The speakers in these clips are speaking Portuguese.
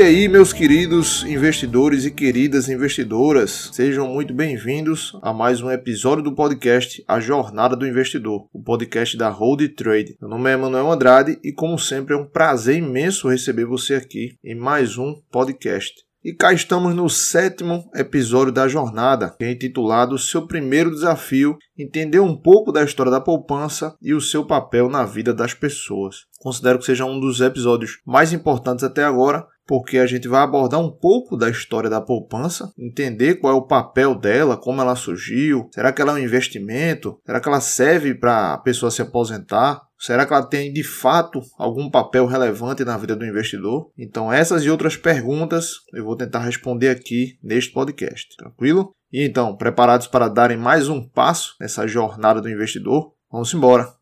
E aí, meus queridos investidores e queridas investidoras, sejam muito bem-vindos a mais um episódio do podcast A Jornada do Investidor, o podcast da Hold Trade. Meu nome é Emanuel Andrade e, como sempre, é um prazer imenso receber você aqui em mais um podcast. E cá estamos no sétimo episódio da jornada, que é intitulado Seu Primeiro Desafio Entender um pouco da história da poupança e o seu papel na vida das pessoas. Considero que seja um dos episódios mais importantes até agora, porque a gente vai abordar um pouco da história da poupança, entender qual é o papel dela, como ela surgiu, será que ela é um investimento, será que ela serve para a pessoa se aposentar, Será que ela tem de fato algum papel relevante na vida do investidor? Então, essas e outras perguntas eu vou tentar responder aqui neste podcast, tranquilo? E então, preparados para darem mais um passo nessa jornada do investidor? Vamos embora!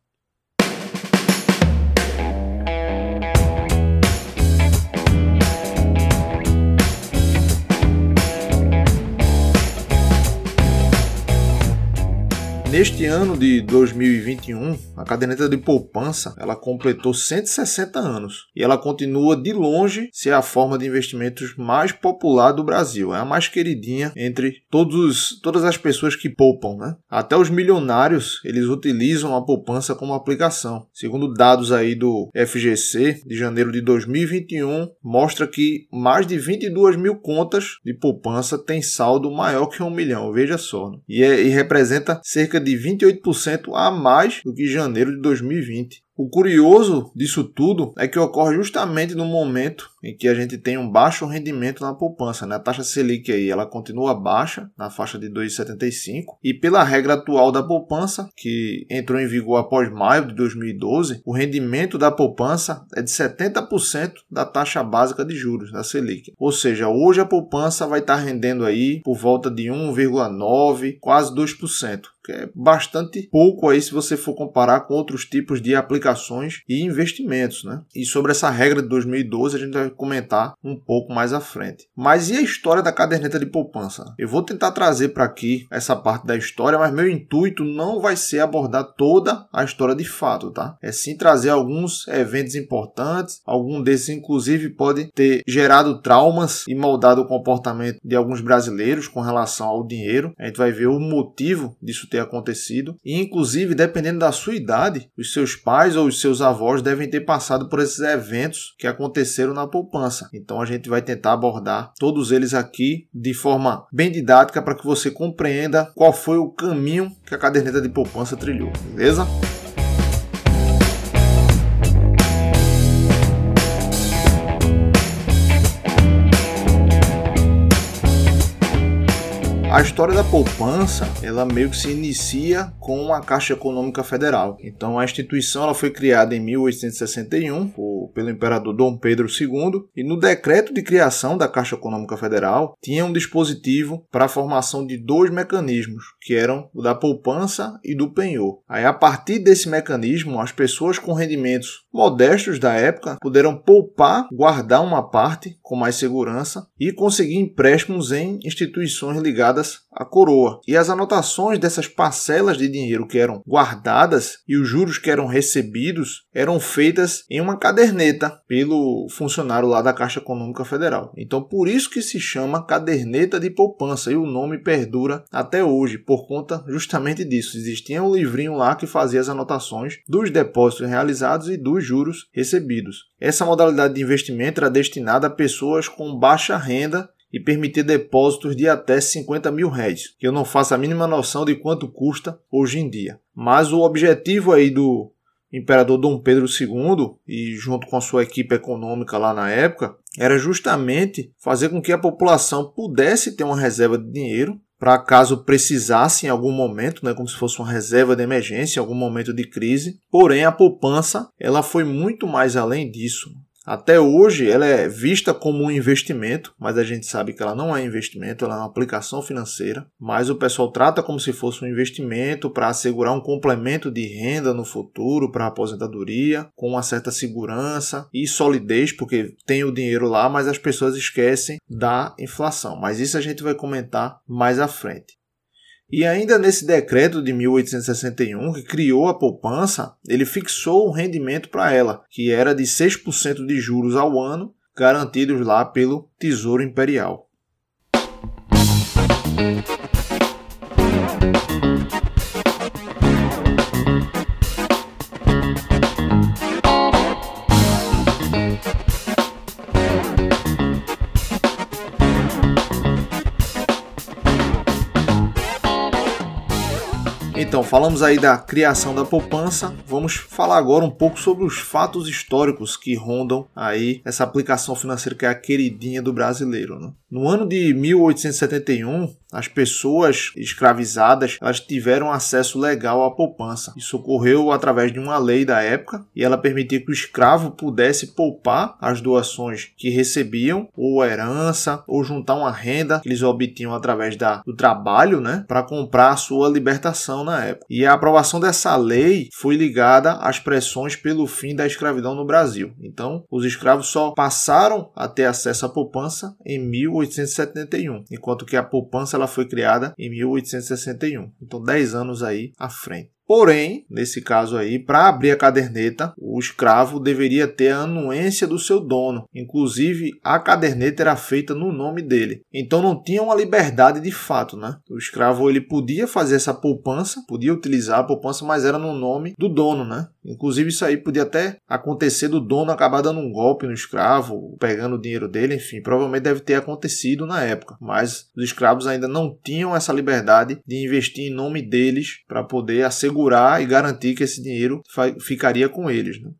Neste ano de 2021, a caderneta de poupança ela completou 160 anos e ela continua de longe ser a forma de investimentos mais popular do Brasil. É a mais queridinha entre todos, todas as pessoas que poupam. Né? Até os milionários eles utilizam a poupança como aplicação. Segundo dados aí do FGC de janeiro de 2021, mostra que mais de 22 mil contas de poupança têm saldo maior que um milhão. Veja só. Né? E, é, e representa cerca de de 28% a mais do que janeiro de 2020. O curioso disso tudo é que ocorre justamente no momento em que a gente tem um baixo rendimento na poupança. Né? A taxa Selic aí, ela continua baixa, na faixa de 2,75, e pela regra atual da poupança, que entrou em vigor após maio de 2012, o rendimento da poupança é de 70% da taxa básica de juros da Selic. Ou seja, hoje a poupança vai estar rendendo aí por volta de 1,9, quase 2% que é bastante pouco aí se você for comparar com outros tipos de aplicações e investimentos, né? E sobre essa regra de 2012 a gente vai comentar um pouco mais à frente. Mas e a história da caderneta de poupança? Eu vou tentar trazer para aqui essa parte da história, mas meu intuito não vai ser abordar toda a história de fato, tá? É sim trazer alguns eventos importantes, algum desses inclusive pode ter gerado traumas e moldado o comportamento de alguns brasileiros com relação ao dinheiro. A gente vai ver o motivo disso ter ter acontecido. E, inclusive, dependendo da sua idade, os seus pais ou os seus avós devem ter passado por esses eventos que aconteceram na poupança. Então, a gente vai tentar abordar todos eles aqui de forma bem didática para que você compreenda qual foi o caminho que a caderneta de poupança trilhou, beleza? A história da poupança, ela meio que se inicia com a Caixa Econômica Federal. Então a instituição ela foi criada em 1861 por, pelo imperador Dom Pedro II e no decreto de criação da Caixa Econômica Federal tinha um dispositivo para a formação de dois mecanismos, que eram o da poupança e do penhor. Aí a partir desse mecanismo, as pessoas com rendimentos modestos da época puderam poupar, guardar uma parte com mais segurança e conseguir empréstimos em instituições ligadas à coroa. E as anotações dessas parcelas de dinheiro que eram guardadas e os juros que eram recebidos eram feitas em uma caderneta pelo funcionário lá da Caixa Econômica Federal. Então, por isso que se chama caderneta de poupança e o nome perdura até hoje, por conta justamente disso. Existia um livrinho lá que fazia as anotações dos depósitos realizados e dos juros recebidos. Essa modalidade de investimento era destinada a pessoas com baixa renda e permitir depósitos de até 50 mil reais, que eu não faço a mínima noção de quanto custa hoje em dia. Mas o objetivo aí do imperador Dom Pedro II e junto com a sua equipe econômica lá na época era justamente fazer com que a população pudesse ter uma reserva de dinheiro para caso precisasse em algum momento, né, como se fosse uma reserva de emergência, em algum momento de crise. Porém, a poupança ela foi muito mais além disso. Até hoje ela é vista como um investimento, mas a gente sabe que ela não é investimento, ela é uma aplicação financeira. Mas o pessoal trata como se fosse um investimento para assegurar um complemento de renda no futuro para a aposentadoria, com uma certa segurança e solidez, porque tem o dinheiro lá, mas as pessoas esquecem da inflação. Mas isso a gente vai comentar mais à frente. E ainda nesse decreto de 1861, que criou a poupança, ele fixou um rendimento para ela, que era de 6% de juros ao ano, garantidos lá pelo Tesouro Imperial. Falamos aí da criação da poupança, vamos falar agora um pouco sobre os fatos históricos que rondam aí essa aplicação financeira que é a queridinha do brasileiro. Né? No ano de 1871, as pessoas escravizadas elas tiveram acesso legal à poupança. Isso ocorreu através de uma lei da época e ela permitia que o escravo pudesse poupar as doações que recebiam, ou herança, ou juntar uma renda que eles obtinham através da, do trabalho, né, para comprar a sua libertação na época. E a aprovação dessa lei foi ligada às pressões pelo fim da escravidão no Brasil. Então, os escravos só passaram a ter acesso à poupança em 1871, enquanto que a poupança ela foi criada em 1861. Então, 10 anos aí à frente. Porém, nesse caso aí, para abrir a caderneta, o escravo deveria ter a anuência do seu dono. Inclusive, a caderneta era feita no nome dele. Então não tinha uma liberdade de fato, né? O escravo ele podia fazer essa poupança, podia utilizar a poupança, mas era no nome do dono, né? Inclusive isso aí podia até acontecer do dono acabar dando um golpe no escravo, pegando o dinheiro dele, enfim, provavelmente deve ter acontecido na época, mas os escravos ainda não tinham essa liberdade de investir em nome deles para poder assegurar segurar e garantir que esse dinheiro ficaria com eles. Né?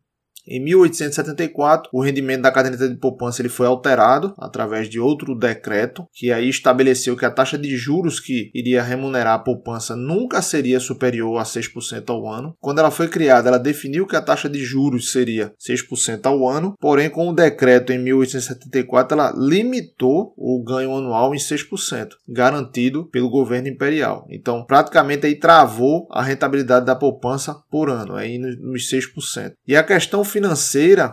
Em 1874, o rendimento da caderneta de poupança ele foi alterado através de outro decreto, que aí estabeleceu que a taxa de juros que iria remunerar a poupança nunca seria superior a 6% ao ano. Quando ela foi criada, ela definiu que a taxa de juros seria 6% ao ano, porém com o decreto em 1874 ela limitou o ganho anual em 6%, garantido pelo governo imperial. Então, praticamente aí travou a rentabilidade da poupança por ano, aí nos 6%. E a questão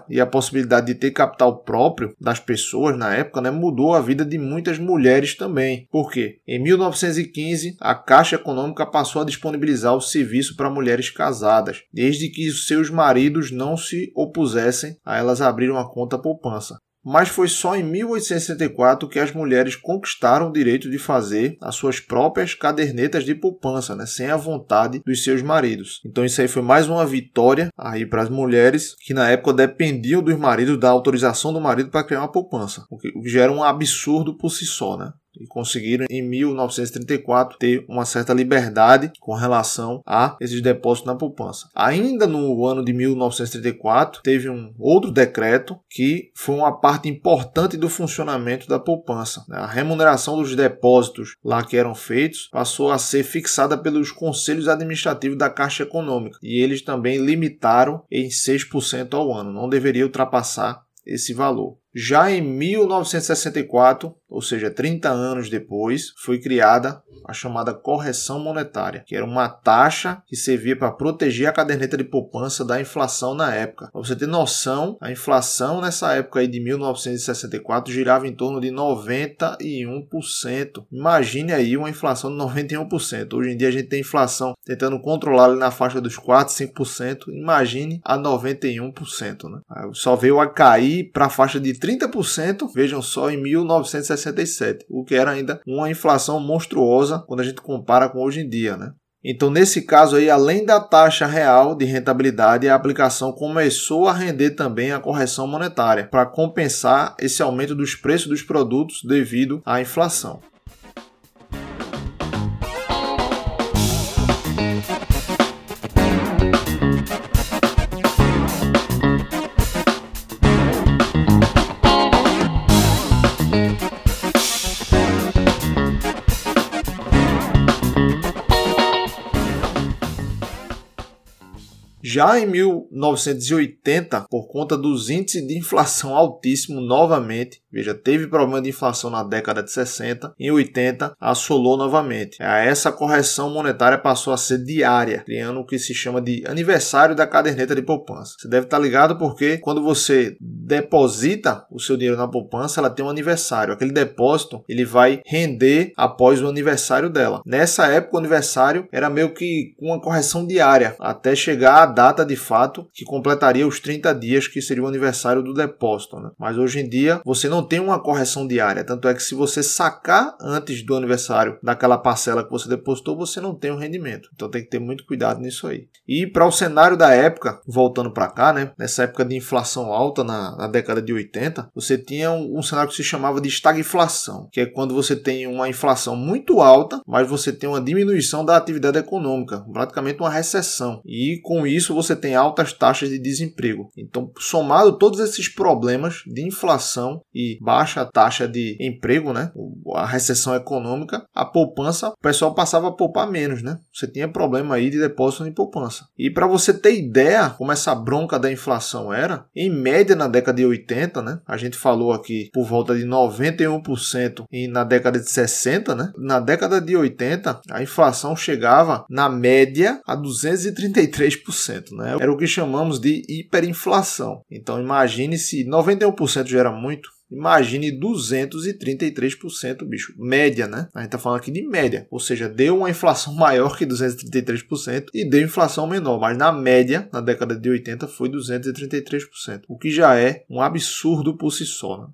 e a possibilidade de ter capital próprio das pessoas na época né, mudou a vida de muitas mulheres também. Por quê? Em 1915, a Caixa Econômica passou a disponibilizar o serviço para mulheres casadas, desde que seus maridos não se opusessem a elas abrirem uma conta poupança mas foi só em 1864 que as mulheres conquistaram o direito de fazer as suas próprias cadernetas de poupança, né, sem a vontade dos seus maridos. Então isso aí foi mais uma vitória aí para as mulheres que na época dependiam dos maridos, da autorização do marido para criar uma poupança, o que, o que já era um absurdo por si só, né? E conseguiram em 1934 ter uma certa liberdade com relação a esses depósitos na poupança. Ainda no ano de 1934 teve um outro decreto que foi uma parte importante do funcionamento da poupança. A remuneração dos depósitos lá que eram feitos passou a ser fixada pelos conselhos administrativos da Caixa Econômica e eles também limitaram em 6% ao ano, não deveria ultrapassar esse valor. Já em 1964, ou seja, 30 anos depois, foi criada a chamada correção monetária, que era uma taxa que servia para proteger a caderneta de poupança da inflação na época. Para você ter noção, a inflação nessa época aí de 1964 girava em torno de 91%. Imagine aí uma inflação de 91%. Hoje em dia a gente tem inflação tentando controlar ali na faixa dos 4, 5%. Imagine a 91%, né? Só veio a cair para a faixa de 30%, vejam só, em 1967, o que era ainda uma inflação monstruosa quando a gente compara com hoje em dia, né? Então, nesse caso aí, além da taxa real de rentabilidade, a aplicação começou a render também a correção monetária para compensar esse aumento dos preços dos produtos devido à inflação. Já em 1980, por conta dos índices de inflação altíssimo novamente, veja, teve problema de inflação na década de 60, em 80 assolou novamente. Essa correção monetária passou a ser diária, criando o que se chama de aniversário da caderneta de poupança. Você deve estar ligado porque quando você deposita o seu dinheiro na poupança, ela tem um aniversário. Aquele depósito ele vai render após o aniversário dela. Nessa época, o aniversário era meio que uma correção diária até chegar a data data de fato que completaria os 30 dias que seria o aniversário do depósito. Né? Mas hoje em dia você não tem uma correção diária, tanto é que se você sacar antes do aniversário daquela parcela que você depositou, você não tem o um rendimento. Então tem que ter muito cuidado nisso aí. E para o cenário da época, voltando para cá, né? Nessa época de inflação alta na, na década de 80, você tinha um, um cenário que se chamava de estagflação, que é quando você tem uma inflação muito alta, mas você tem uma diminuição da atividade econômica, praticamente uma recessão. E com isso você tem altas taxas de desemprego. Então, somado todos esses problemas de inflação e baixa taxa de emprego, né? A recessão econômica, a poupança, o pessoal passava a poupar menos, né? Você tinha problema aí de depósito em poupança. E para você ter ideia como essa bronca da inflação era, em média na década de 80, né? A gente falou aqui por volta de 91% e na década de 60, né? Na década de 80, a inflação chegava na média a 233%, né? Era o que chamamos de hiperinflação. Então imagine se 91% já era muito, Imagine 233%, bicho. Média, né? A gente tá falando aqui de média. Ou seja, deu uma inflação maior que 233% e deu inflação menor. Mas na média, na década de 80, foi 233%. O que já é um absurdo por si só. Né?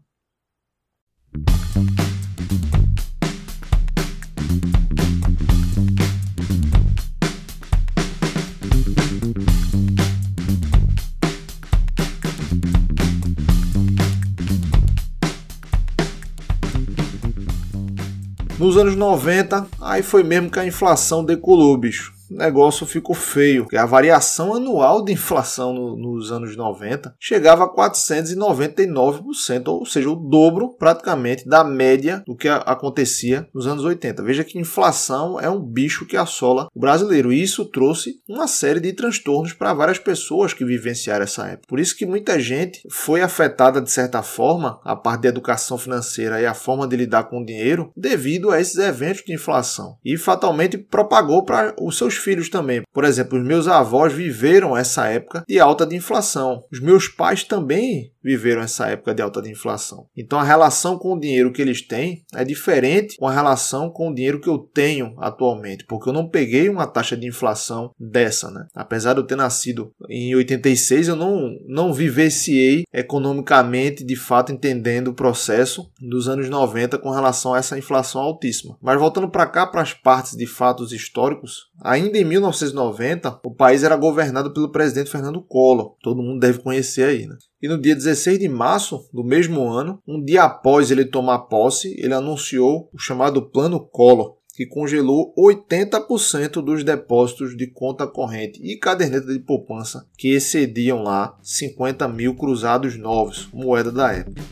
Nos anos 90, aí foi mesmo que a inflação decolou, bicho o negócio ficou feio. A variação anual de inflação no, nos anos 90 chegava a 499%, ou seja, o dobro praticamente da média do que a, acontecia nos anos 80. Veja que inflação é um bicho que assola o brasileiro e isso trouxe uma série de transtornos para várias pessoas que vivenciaram essa época. Por isso que muita gente foi afetada de certa forma, a parte da educação financeira e a forma de lidar com o dinheiro, devido a esses eventos de inflação e fatalmente propagou para os seus filhos também. Por exemplo, os meus avós viveram essa época de alta de inflação. Os meus pais também viveram essa época de alta de inflação. Então a relação com o dinheiro que eles têm é diferente com a relação com o dinheiro que eu tenho atualmente, porque eu não peguei uma taxa de inflação dessa, né? Apesar de eu ter nascido em 86, eu não não vivenciei economicamente, de fato entendendo o processo dos anos 90 com relação a essa inflação altíssima. Mas voltando para cá para as partes de fatos históricos, ainda em 1990, o país era governado pelo presidente Fernando Collor. Todo mundo deve conhecer aí, né? E no dia 16 de março do mesmo ano, um dia após ele tomar posse, ele anunciou o chamado Plano Collor, que congelou 80% dos depósitos de conta corrente e caderneta de poupança que excediam lá 50 mil cruzados novos, moeda da época.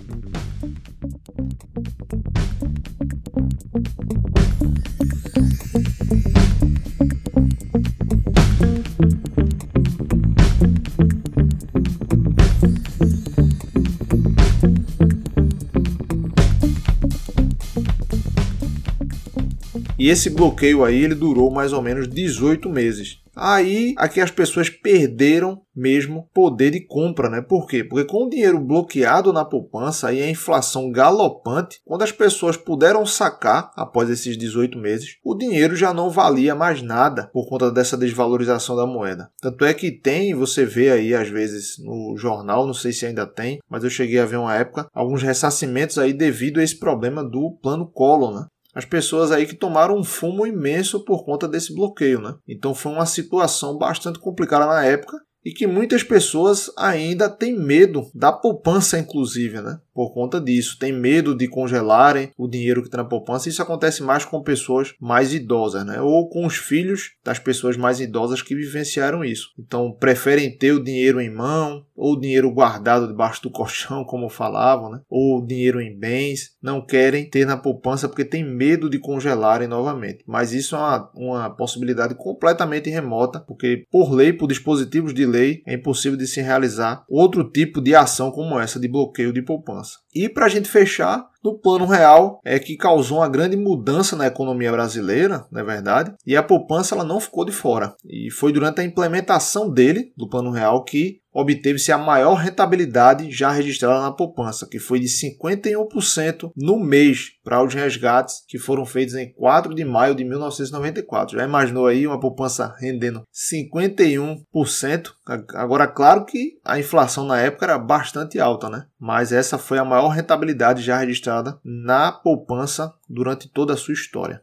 E esse bloqueio aí ele durou mais ou menos 18 meses. Aí aqui as pessoas perderam mesmo poder de compra, né? Por quê? Porque com o dinheiro bloqueado na poupança e a inflação galopante, quando as pessoas puderam sacar após esses 18 meses, o dinheiro já não valia mais nada por conta dessa desvalorização da moeda. Tanto é que tem, você vê aí às vezes no jornal, não sei se ainda tem, mas eu cheguei a ver uma época alguns ressarcimentos aí devido a esse problema do plano Collor, né? As pessoas aí que tomaram um fumo imenso por conta desse bloqueio, né? Então foi uma situação bastante complicada na época e que muitas pessoas ainda têm medo da poupança, inclusive, né? Por conta disso, tem medo de congelarem o dinheiro que tem na poupança. Isso acontece mais com pessoas mais idosas, né? Ou com os filhos das pessoas mais idosas que vivenciaram isso. Então, preferem ter o dinheiro em mão, ou dinheiro guardado debaixo do colchão, como falavam, né? Ou dinheiro em bens. Não querem ter na poupança porque tem medo de congelarem novamente. Mas isso é uma, uma possibilidade completamente remota, porque por lei, por dispositivos de lei, é impossível de se realizar outro tipo de ação como essa de bloqueio de poupança. E para a gente fechar, no plano real é que causou uma grande mudança na economia brasileira, não é verdade? E a poupança ela não ficou de fora. E foi durante a implementação dele, do plano real, que obteve-se a maior rentabilidade já registrada na poupança, que foi de 51% no mês para os resgates que foram feitos em 4 de maio de 1994. Já imaginou aí uma poupança rendendo 51%? Agora, claro que a inflação na época era bastante alta, né? Mas essa foi a maior rentabilidade já registrada na poupança durante toda a sua história.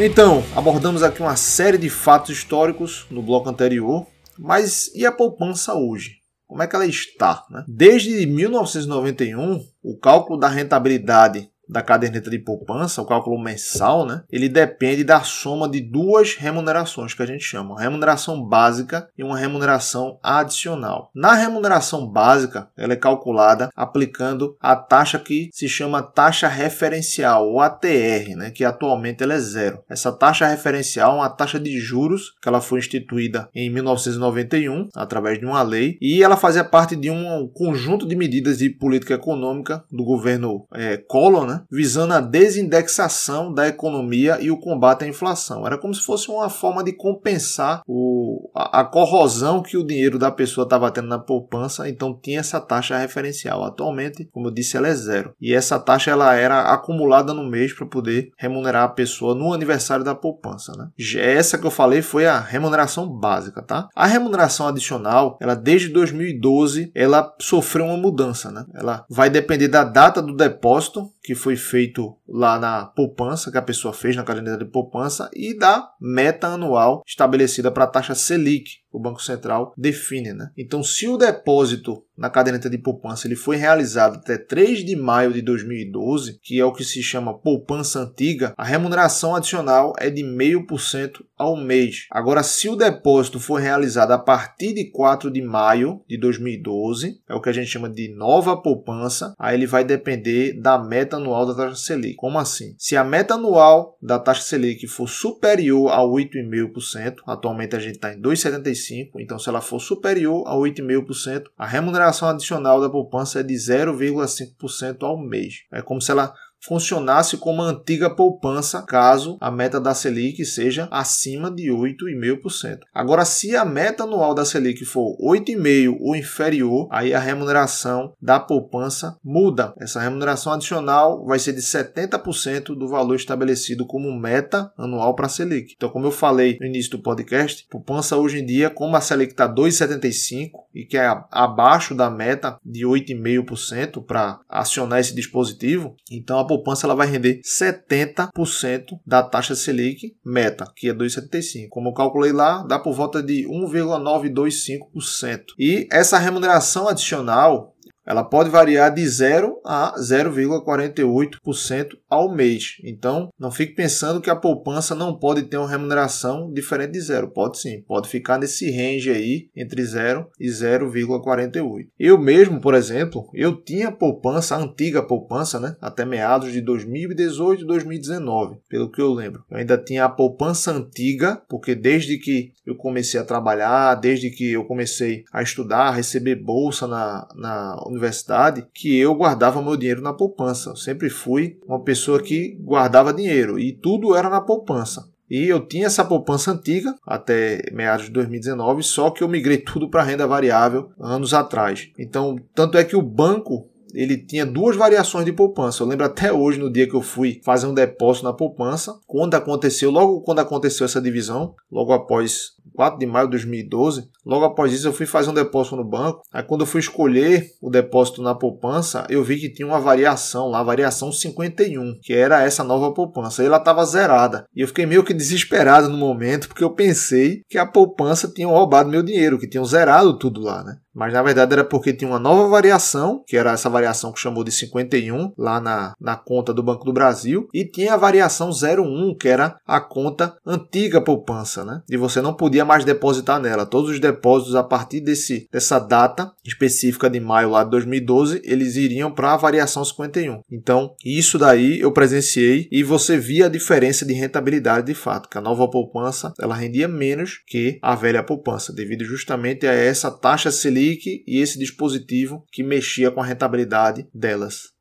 Então, abordamos aqui uma série de fatos históricos no bloco anterior, mas e a poupança hoje? Como é que ela está? Né? Desde 1991, o cálculo da rentabilidade da caderneta de poupança, o cálculo mensal, né, ele depende da soma de duas remunerações que a gente chama, uma remuneração básica e uma remuneração adicional. Na remuneração básica, ela é calculada aplicando a taxa que se chama taxa referencial, ou ATR, né, que atualmente ela é zero. Essa taxa referencial é uma taxa de juros que ela foi instituída em 1991 através de uma lei e ela fazia parte de um conjunto de medidas de política econômica do governo é, Collor, né, visando a desindexação da economia e o combate à inflação. Era como se fosse uma forma de compensar o, a, a corrosão que o dinheiro da pessoa estava tendo na poupança, então tinha essa taxa referencial. Atualmente, como eu disse, ela é zero. E essa taxa ela era acumulada no mês para poder remunerar a pessoa no aniversário da poupança. Né? Essa que eu falei foi a remuneração básica. Tá? A remuneração adicional, ela desde 2012, ela sofreu uma mudança. Né? Ela vai depender da data do depósito, que foi feito lá na poupança, que a pessoa fez na caderneta de poupança, e da meta anual estabelecida para a taxa Selic, o Banco Central define. Né? Então, se o depósito na caderneta de poupança ele foi realizado até 3 de maio de 2012, que é o que se chama poupança antiga, a remuneração adicional é de 0,5% ao mês. Agora, se o depósito for realizado a partir de 4 de maio de 2012, é o que a gente chama de nova poupança, aí ele vai depender da meta anual da taxa Selic. Como assim? Se a meta anual da taxa Selic for superior a 8,5%, atualmente a gente está em 2,75%, então se ela for superior a 8,5%, a remuneração adicional da poupança é de 0,5% ao mês. É como se ela funcionasse como antiga poupança caso a meta da Selic seja acima de 8,5%. Agora, se a meta anual da Selic for 8,5% ou inferior, aí a remuneração da poupança muda. Essa remuneração adicional vai ser de 70% do valor estabelecido como meta anual para a Selic. Então, como eu falei no início do podcast, poupança hoje em dia, como a Selic está 2,75% e que é abaixo da meta de 8,5% para acionar esse dispositivo, então a poupança ela vai render 70% da taxa Selic meta, que é 2,75. Como eu calculei lá, dá por volta de 1,925%. E essa remuneração adicional ela pode variar de 0 a 0,48% ao mês. Então, não fique pensando que a poupança não pode ter uma remuneração diferente de zero. Pode sim, pode ficar nesse range aí entre 0 e 0,48. Eu mesmo, por exemplo, eu tinha poupança, a antiga poupança, né, até meados de 2018 e 2019, pelo que eu lembro. Eu ainda tinha a poupança antiga, porque desde que eu comecei a trabalhar, desde que eu comecei a estudar, a receber bolsa na, na universidade que eu guardava meu dinheiro na poupança. Eu sempre fui uma pessoa que guardava dinheiro e tudo era na poupança. E eu tinha essa poupança antiga até meados de 2019, só que eu migrei tudo para renda variável anos atrás. Então, tanto é que o banco ele tinha duas variações de poupança. Eu lembro até hoje, no dia que eu fui fazer um depósito na poupança, quando aconteceu, logo quando aconteceu essa divisão, logo após 4 de maio de 2012, logo após isso eu fui fazer um depósito no banco. Aí quando eu fui escolher o depósito na poupança, eu vi que tinha uma variação lá, variação 51, que era essa nova poupança. E ela estava zerada. E eu fiquei meio que desesperado no momento, porque eu pensei que a poupança tinha roubado meu dinheiro, que tinham zerado tudo lá, né? Mas na verdade era porque tinha uma nova variação, que era essa variação que chamou de 51, lá na, na conta do Banco do Brasil, e tinha a variação 01, que era a conta antiga poupança, né? E você não podia podia mais depositar nela. Todos os depósitos a partir desse, dessa data específica de maio lá de 2012, eles iriam para a variação 51. Então, isso daí eu presenciei e você via a diferença de rentabilidade de fato, que a nova poupança ela rendia menos que a velha poupança, devido justamente a essa taxa Selic e esse dispositivo que mexia com a rentabilidade delas.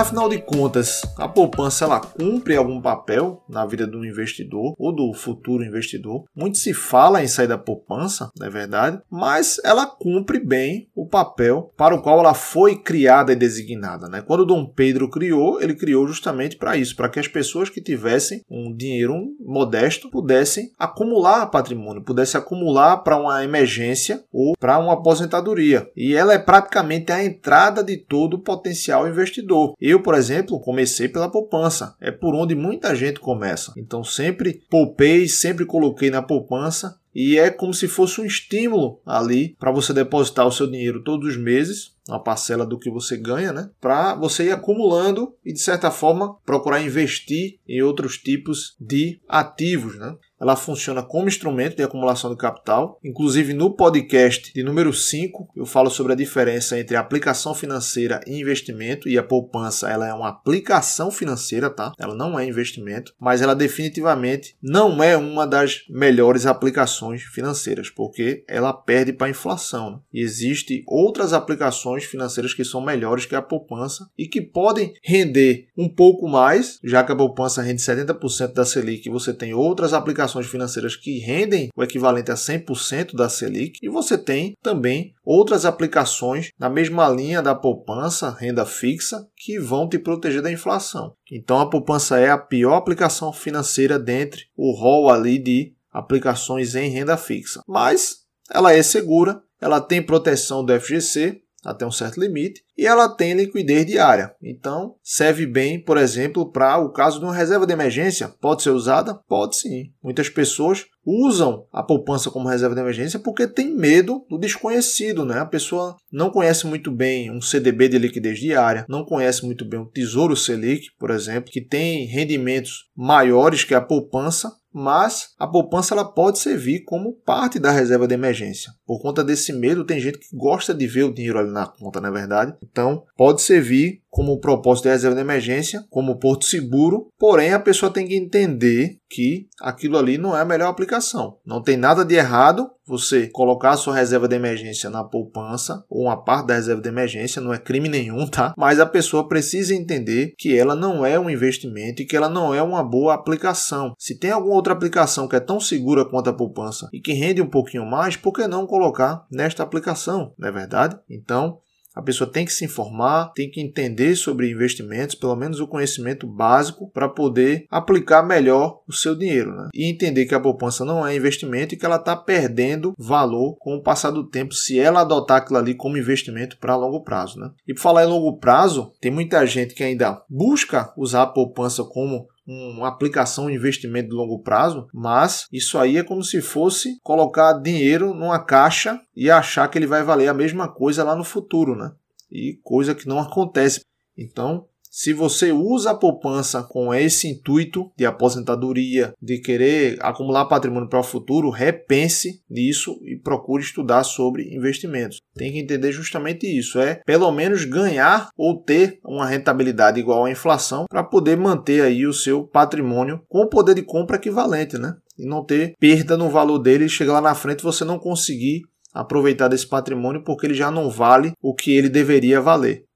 Afinal de contas, a poupança ela cumpre algum papel na vida do investidor ou do futuro investidor? Muito se fala em sair da poupança, não é verdade? Mas ela cumpre bem o papel para o qual ela foi criada e designada. Né? Quando Dom Pedro criou, ele criou justamente para isso, para que as pessoas que tivessem um dinheiro modesto pudessem acumular patrimônio, pudessem acumular para uma emergência ou para uma aposentadoria. E ela é praticamente a entrada de todo o potencial investidor. Eu, por exemplo, comecei pela poupança. É por onde muita gente começa. Então sempre poupei, sempre coloquei na poupança e é como se fosse um estímulo ali para você depositar o seu dinheiro todos os meses, uma parcela do que você ganha, né? Para você ir acumulando e de certa forma procurar investir em outros tipos de ativos, né? Ela funciona como instrumento de acumulação de capital. Inclusive no podcast de número 5, eu falo sobre a diferença entre aplicação financeira e investimento e a poupança, ela é uma aplicação financeira, tá? Ela não é investimento, mas ela definitivamente não é uma das melhores aplicações financeiras, porque ela perde para a inflação. Né? E existem outras aplicações financeiras que são melhores que a poupança e que podem render um pouco mais, já que a poupança rende 70% da Selic, você tem outras aplicações aplicações financeiras que rendem o equivalente a 100% da Selic, e você tem também outras aplicações na mesma linha da poupança, renda fixa, que vão te proteger da inflação. Então a poupança é a pior aplicação financeira dentre o rol ali de aplicações em renda fixa. Mas ela é segura, ela tem proteção do FGC, até um certo limite, e ela tem liquidez diária. Então, serve bem, por exemplo, para o caso de uma reserva de emergência. Pode ser usada? Pode sim. Muitas pessoas usam a poupança como reserva de emergência porque tem medo do desconhecido, né? A pessoa não conhece muito bem um CDB de liquidez diária, não conhece muito bem o Tesouro Selic, por exemplo, que tem rendimentos maiores que a poupança, mas a poupança ela pode servir como parte da reserva de emergência. Por conta desse medo, tem gente que gosta de ver o dinheiro ali na conta, não é verdade? Então, pode servir como propósito de reserva de emergência, como porto seguro, porém a pessoa tem que entender que aquilo ali não é a melhor aplicação. Não tem nada de errado você colocar a sua reserva de emergência na poupança ou uma parte da reserva de emergência, não é crime nenhum, tá? Mas a pessoa precisa entender que ela não é um investimento e que ela não é uma boa aplicação. Se tem alguma outra aplicação que é tão segura quanto a poupança e que rende um pouquinho mais, por que não colocar nesta aplicação, não é verdade? Então, a pessoa tem que se informar, tem que entender sobre investimentos, pelo menos o conhecimento básico, para poder aplicar melhor o seu dinheiro. Né? E entender que a poupança não é investimento e que ela está perdendo valor com o passar do tempo se ela adotar aquilo ali como investimento para longo prazo. Né? E por falar em longo prazo, tem muita gente que ainda busca usar a poupança como uma aplicação, um investimento de longo prazo, mas isso aí é como se fosse colocar dinheiro numa caixa e achar que ele vai valer a mesma coisa lá no futuro, né? E coisa que não acontece. Então, se você usa a poupança com esse intuito de aposentadoria, de querer acumular patrimônio para o futuro, repense nisso e procure estudar sobre investimentos. Tem que entender justamente isso, é pelo menos ganhar ou ter uma rentabilidade igual à inflação para poder manter aí o seu patrimônio com o poder de compra equivalente, né? E não ter perda no valor dele e chegar lá na frente você não conseguir aproveitar desse patrimônio porque ele já não vale o que ele deveria valer.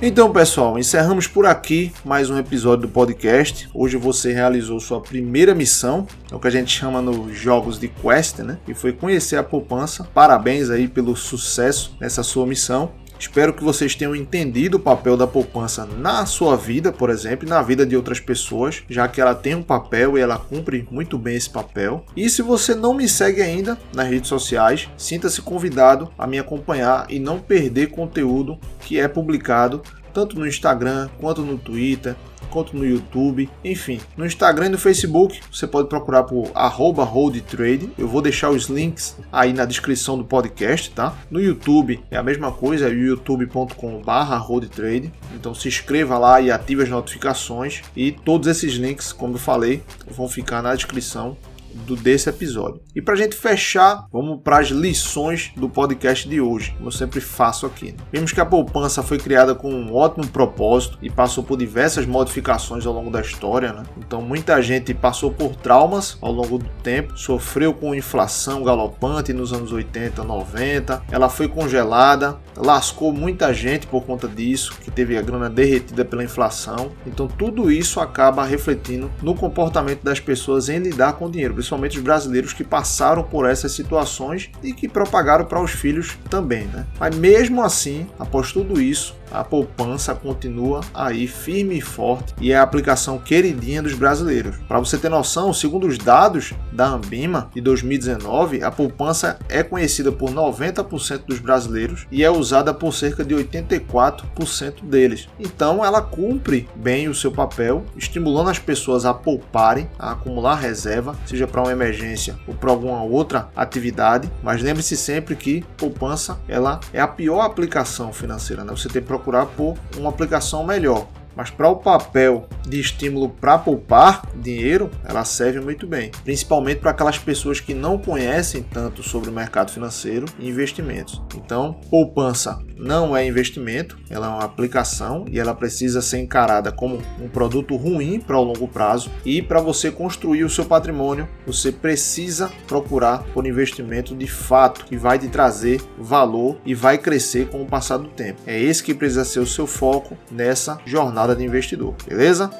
Então, pessoal, encerramos por aqui mais um episódio do podcast. Hoje você realizou sua primeira missão, é o que a gente chama nos jogos de quest, né? E foi conhecer a poupança. Parabéns aí pelo sucesso nessa sua missão. Espero que vocês tenham entendido o papel da poupança na sua vida, por exemplo, e na vida de outras pessoas, já que ela tem um papel e ela cumpre muito bem esse papel. E se você não me segue ainda nas redes sociais, sinta-se convidado a me acompanhar e não perder conteúdo que é publicado tanto no Instagram quanto no Twitter, quanto no YouTube, enfim. No Instagram e no Facebook você pode procurar por holdtrade. Eu vou deixar os links aí na descrição do podcast, tá? No YouTube é a mesma coisa, é youtube.com/holdtrade. Então se inscreva lá e ative as notificações e todos esses links, como eu falei, vão ficar na descrição do desse episódio. E para a gente fechar, vamos para as lições do podcast de hoje, como eu sempre faço aqui. Né? Vimos que a poupança foi criada com um ótimo propósito e passou por diversas modificações ao longo da história. Né? Então, muita gente passou por traumas ao longo do tempo, sofreu com inflação galopante nos anos 80, 90. Ela foi congelada, lascou muita gente por conta disso, que teve a grana derretida pela inflação. Então, tudo isso acaba refletindo no comportamento das pessoas em lidar com o dinheiro principalmente os brasileiros que passaram por essas situações e que propagaram para os filhos também, né? Mas mesmo assim, após tudo isso, a poupança continua aí firme e forte e é a aplicação queridinha dos brasileiros. Para você ter noção, segundo os dados da Ambima de 2019, a poupança é conhecida por 90% dos brasileiros e é usada por cerca de 84% deles. Então, ela cumpre bem o seu papel, estimulando as pessoas a pouparem, a acumular reserva, seja para uma emergência ou para alguma outra atividade. Mas lembre-se sempre que poupança ela é a pior aplicação financeira, né? Você tem procurar por uma aplicação melhor. Mas para o papel de estímulo para poupar dinheiro, ela serve muito bem, principalmente para aquelas pessoas que não conhecem tanto sobre o mercado financeiro e investimentos. Então, poupança não é investimento, ela é uma aplicação e ela precisa ser encarada como um produto ruim para o longo prazo. E para você construir o seu patrimônio, você precisa procurar por investimento de fato que vai te trazer valor e vai crescer com o passar do tempo. É esse que precisa ser o seu foco nessa jornada de investidor, beleza?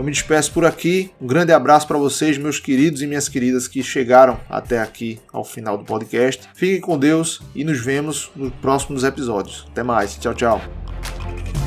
Eu me despeço por aqui. Um grande abraço para vocês, meus queridos e minhas queridas que chegaram até aqui ao final do podcast. Fiquem com Deus e nos vemos nos próximos episódios. Até mais. Tchau, tchau.